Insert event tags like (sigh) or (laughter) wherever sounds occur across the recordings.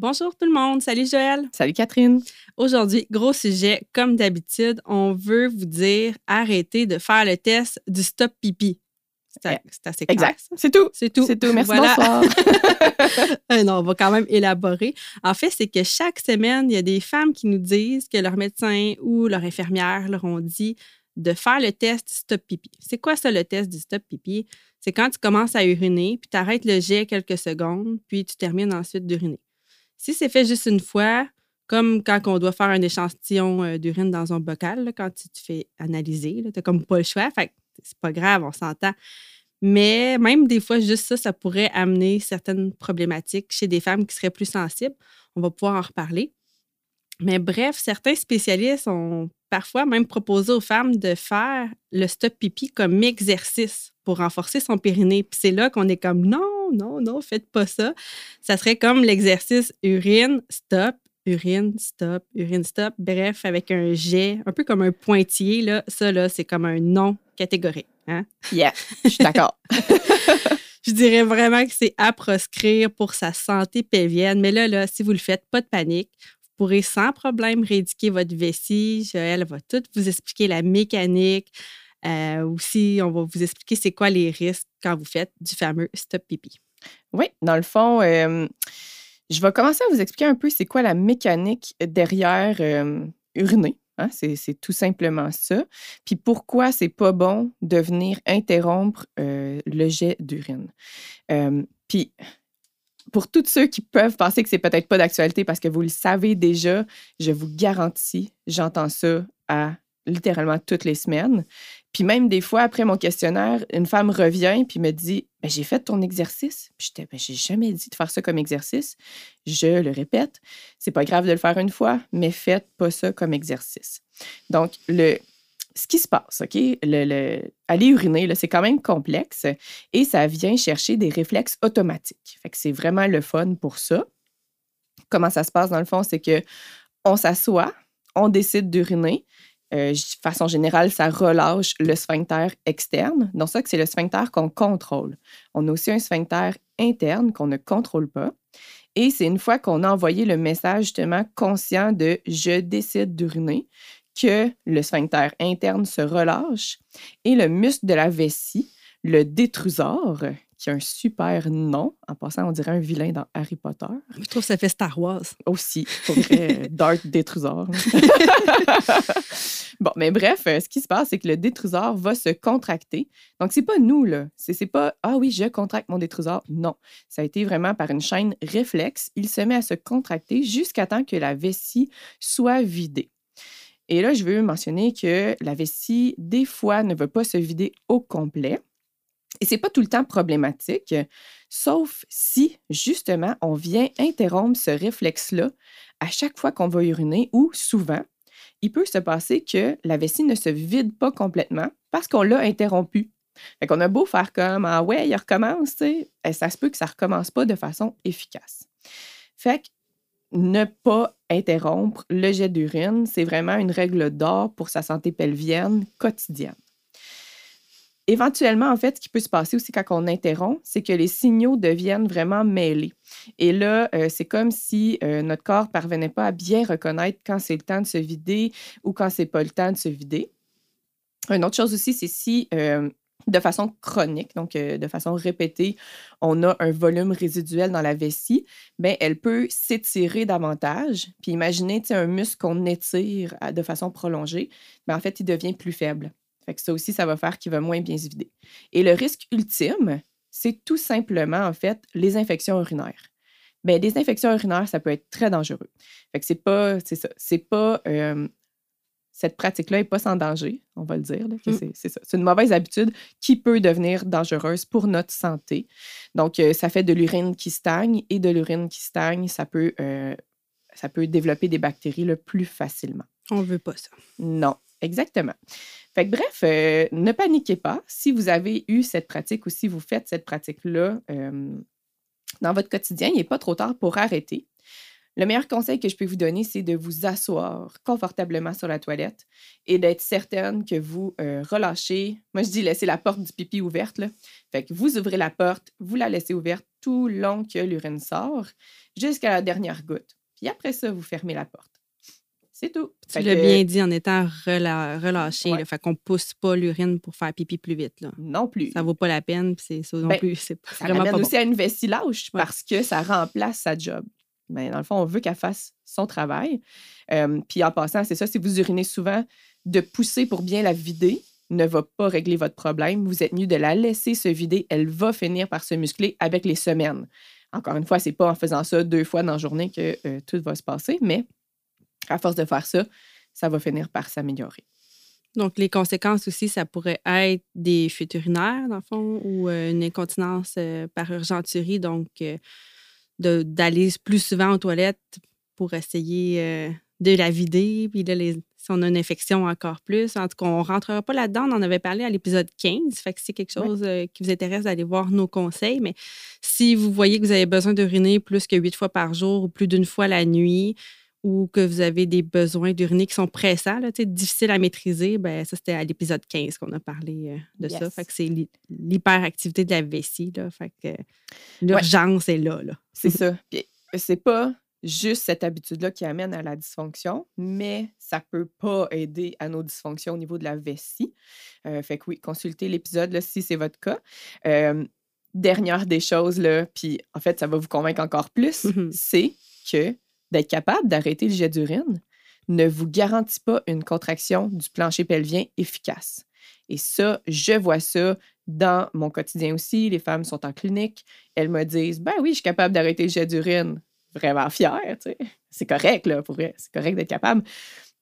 Bonjour tout le monde, salut Joël. Salut Catherine. Aujourd'hui, gros sujet, comme d'habitude, on veut vous dire arrêtez de faire le test du stop pipi. C'est eh, assez clair. Exact. C'est tout. C'est tout. C'est tout. Merci, bonsoir. (laughs) (laughs) Euh, non, on va quand même élaborer. En fait, c'est que chaque semaine, il y a des femmes qui nous disent que leur médecin ou leur infirmière leur ont dit de faire le test stop pipi. C'est quoi ça, le test du stop pipi? C'est quand tu commences à uriner, puis tu arrêtes le jet quelques secondes, puis tu termines ensuite d'uriner. Si c'est fait juste une fois, comme quand on doit faire un échantillon euh, d'urine dans un bocal, quand tu te fais analyser, tu n'as comme pas le choix. Fait c'est pas grave, on s'entend. Mais même des fois, juste ça, ça pourrait amener certaines problématiques chez des femmes qui seraient plus sensibles. On va pouvoir en reparler. Mais bref, certains spécialistes ont parfois même proposé aux femmes de faire le stop pipi comme exercice pour renforcer son périnée. Puis c'est là qu'on est comme non, non, non, faites pas ça. Ça serait comme l'exercice urine, stop, urine, stop, urine, stop. Bref, avec un jet, un peu comme un pointillé, là, ça, là, c'est comme un non catégorique. Hein? Yeah, je suis d'accord. (laughs) (laughs) je dirais vraiment que c'est à proscrire pour sa santé pelvienne. Mais là, là, si vous le faites, pas de panique pourrez sans problème rééduquer votre vessie. Joël va tout vous expliquer la mécanique. Euh, aussi, on va vous expliquer c'est quoi les risques quand vous faites du fameux stop pipi. Oui, dans le fond, euh, je vais commencer à vous expliquer un peu c'est quoi la mécanique derrière euh, uriner. Hein, c'est tout simplement ça. Puis pourquoi c'est pas bon de venir interrompre le jet d'urine. puis pour tous ceux qui peuvent penser que c'est peut-être pas d'actualité parce que vous le savez déjà, je vous garantis, j'entends ça à littéralement toutes les semaines. Puis même des fois, après mon questionnaire, une femme revient puis me dit ben, J'ai fait ton exercice. Puis je ben, J'ai jamais dit de faire ça comme exercice. Je le répète, c'est pas grave de le faire une fois, mais faites pas ça comme exercice. Donc, le, ce qui se passe, OK? Le, aller uriner, c'est quand même complexe et ça vient chercher des réflexes automatiques. Fait que c'est vraiment le fun pour ça. Comment ça se passe dans le fond, c'est que on s'assoit, on décide d'uriner. Euh, de façon générale, ça relâche le sphincter externe. Donc, ça, c'est le sphincter qu'on contrôle. On a aussi un sphincter interne qu'on ne contrôle pas. Et c'est une fois qu'on a envoyé le message justement conscient de je décide d'uriner que le sphincter interne se relâche et le muscle de la vessie, le détrusor, qui a un super nom. En passant, on dirait un vilain dans Harry Potter. Je trouve que ça fait Star Wars. Aussi, pour vrai, Darth Détrusor. (laughs) bon, mais bref, euh, ce qui se passe, c'est que le détrusor va se contracter. Donc, c'est pas nous, là. C'est pas « Ah oui, je contracte mon détrusor ». Non, ça a été vraiment par une chaîne réflexe. Il se met à se contracter jusqu'à temps que la vessie soit vidée. Et là, je veux mentionner que la vessie, des fois, ne veut pas se vider au complet. Et c'est pas tout le temps problématique, sauf si, justement, on vient interrompre ce réflexe-là à chaque fois qu'on va uriner ou souvent. Il peut se passer que la vessie ne se vide pas complètement parce qu'on l'a interrompu. Fait qu'on a beau faire comme Ah ouais, il recommence, et eh, ça se peut que ça recommence pas de façon efficace. Fait que ne pas interrompre le jet d'urine, c'est vraiment une règle d'or pour sa santé pelvienne quotidienne. Éventuellement, en fait, ce qui peut se passer aussi quand on interrompt, c'est que les signaux deviennent vraiment mêlés. Et là, euh, c'est comme si euh, notre corps ne parvenait pas à bien reconnaître quand c'est le temps de se vider ou quand c'est pas le temps de se vider. Une autre chose aussi, c'est si euh, de façon chronique, donc de façon répétée, on a un volume résiduel dans la vessie, bien, elle peut s'étirer davantage. Puis imaginez un muscle qu'on étire de façon prolongée, mais en fait, il devient plus faible. Fait que ça aussi, ça va faire qu'il va moins bien se vider. Et le risque ultime, c'est tout simplement, en fait, les infections urinaires. Bien, des infections urinaires, ça peut être très dangereux. Fait que c'est pas, c'est ça, c'est pas euh, cette pratique-là n'est pas sans danger, on va le dire. Mm. C'est ça. C'est une mauvaise habitude qui peut devenir dangereuse pour notre santé. Donc, euh, ça fait de l'urine qui stagne et de l'urine qui stagne, ça peut, euh, ça peut développer des bactéries le plus facilement. On ne veut pas ça. Non. Exactement. Fait que bref, euh, ne paniquez pas. Si vous avez eu cette pratique ou si vous faites cette pratique-là euh, dans votre quotidien, il n'est pas trop tard pour arrêter. Le meilleur conseil que je peux vous donner, c'est de vous asseoir confortablement sur la toilette et d'être certaine que vous euh, relâchez. Moi, je dis laisser la porte du pipi ouverte. Fait que vous ouvrez la porte, vous la laissez ouverte tout long que l'urine sort jusqu'à la dernière goutte. Puis après ça, vous fermez la porte. C'est tout. Tu l'as bien dit en étant relâché. Ouais. fait qu'on ne pousse pas l'urine pour faire pipi plus vite. Là. Non plus. Ça ne vaut pas la peine. c'est ça non ben, plus. C'est ça vraiment pas aussi à une vessie lâche parce que ça remplace sa job. Mais dans le fond, on veut qu'elle fasse son travail. Euh, puis en passant, c'est ça, si vous urinez souvent, de pousser pour bien la vider ne va pas régler votre problème. Vous êtes mieux de la laisser se vider. Elle va finir par se muscler avec les semaines. Encore une fois, c'est pas en faisant ça deux fois dans la journée que euh, tout va se passer, mais à force de faire ça, ça va finir par s'améliorer. Donc, les conséquences aussi, ça pourrait être des fuites urinaires, dans le fond, ou euh, une incontinence euh, par urgenturie, donc euh, d'aller plus souvent aux toilettes pour essayer de la vider. Puis là, les, si on a une infection, encore plus. En tout cas, on ne rentrera pas là-dedans. On en avait parlé à l'épisode 15. Fait que c'est quelque chose qui vous intéresse d'aller voir nos conseils. Mais si vous voyez que vous avez besoin d'uriner plus que huit fois par jour ou plus d'une fois la nuit, ou que vous avez des besoins d'uriner qui sont pressants, là, difficiles à maîtriser, ben, ça, c'était à l'épisode 15 qu'on a parlé euh, de ça. Fait que c'est l'hyperactivité de la vessie. Là, fait que l'urgence est là. là. C'est (laughs) ça. Puis, c'est pas juste cette habitude-là qui amène à la dysfonction, mais ça peut pas aider à nos dysfonctions au niveau de la vessie. Euh, fait que oui, consultez l'épisode si c'est votre cas. Euh, dernière des choses, là, puis en fait, ça va vous convaincre encore plus, (laughs) c'est que d'être capable d'arrêter le jet d'urine ne vous garantit pas une contraction du plancher pelvien efficace. Et ça, je vois ça dans mon quotidien aussi. Les femmes sont en clinique, elles me disent Ben oui, je suis capable d'arrêter le jet d'urine. Vraiment fière, tu sais. C'est correct, là, pour vrai. C'est correct d'être capable.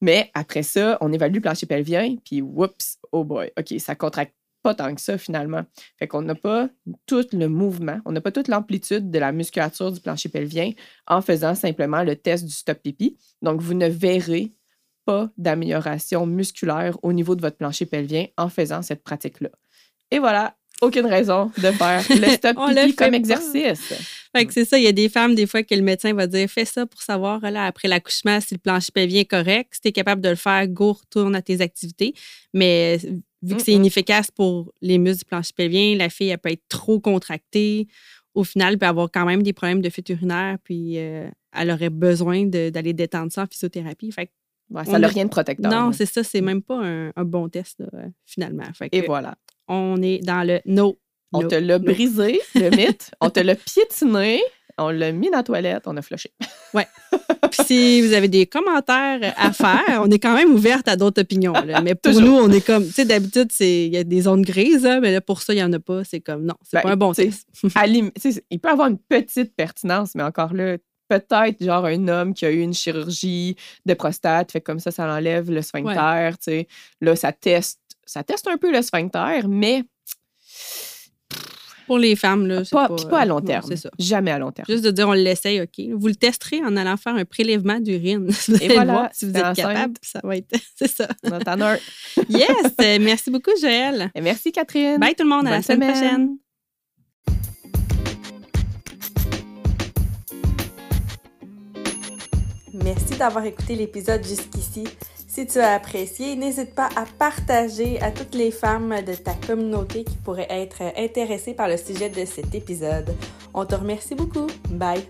Mais après ça, on évalue le plancher pelvien, puis whoops, oh boy, OK, ça contracte pas tant que ça finalement. Fait qu'on n'a pas tout le mouvement, on n'a pas toute l'amplitude de la musculature du plancher pelvien en faisant simplement le test du stop pipi. Donc, vous ne verrez pas d'amélioration musculaire au niveau de votre plancher pelvien en faisant cette pratique-là. Et voilà, aucune raison de faire (laughs) le stop pipi comme exercice. Fait que c'est ça, il y a des femmes, des fois, que le médecin va dire fais ça pour savoir, là, après l'accouchement, si le plancher pelvien est correct. Si tu es capable de le faire, go, retourne à tes activités. Mais vu que c'est inefficace pour les muscles du plancher pelvien, la fille, elle peut être trop contractée. Au final, elle peut avoir quand même des problèmes de fuite urinaire, puis euh, elle aurait besoin d'aller détendre ça en physiothérapie. Fait ça n'a rien de protecteur. Non, c'est ça, c'est même pas un, bon test, finalement. Et voilà. On est dans le no. On te l'a brisé, le mythe. on te l'a (laughs) piétiné on l'a mis dans la toilette, on a flushé. Oui. (laughs) Puis si vous avez des commentaires à faire, on est quand même ouverte à d'autres opinions. Mais pour nous, on est comme, tu sais, d'habitude, il y a des zones grises, mais là, pour ça, il n'y en a pas. C'est comme, non, c'est ben, pas un bon test. (laughs) il peut avoir une petite pertinence, mais encore là, peut-être genre un homme qui a eu une chirurgie de prostate, fait comme ça, ça enlève le sphincter, tu sais. Là, ça teste, ça teste un peu le sphincter, mais pour les femmes, là. Pas, pas, à long terme. c'est ça. Jamais à long terme. Juste de dire, on l'essaye, OK. Vous le testerez en allant faire un prélèvement d'urine. (laughs) Et voilà. si vous êtes capable, ça va être. (laughs) c'est ça. (laughs) yes! Euh, merci beaucoup, Joël. Et merci, Catherine. Bye tout le monde. à la semaine prochaine. Merci d'avoir écouté l'épisode jusqu'ici. Si tu as apprécié, n'hésite pas à partager à toutes les femmes de ta communauté qui pourraient être intéressées par le sujet de cet épisode. On te remercie beaucoup. Bye!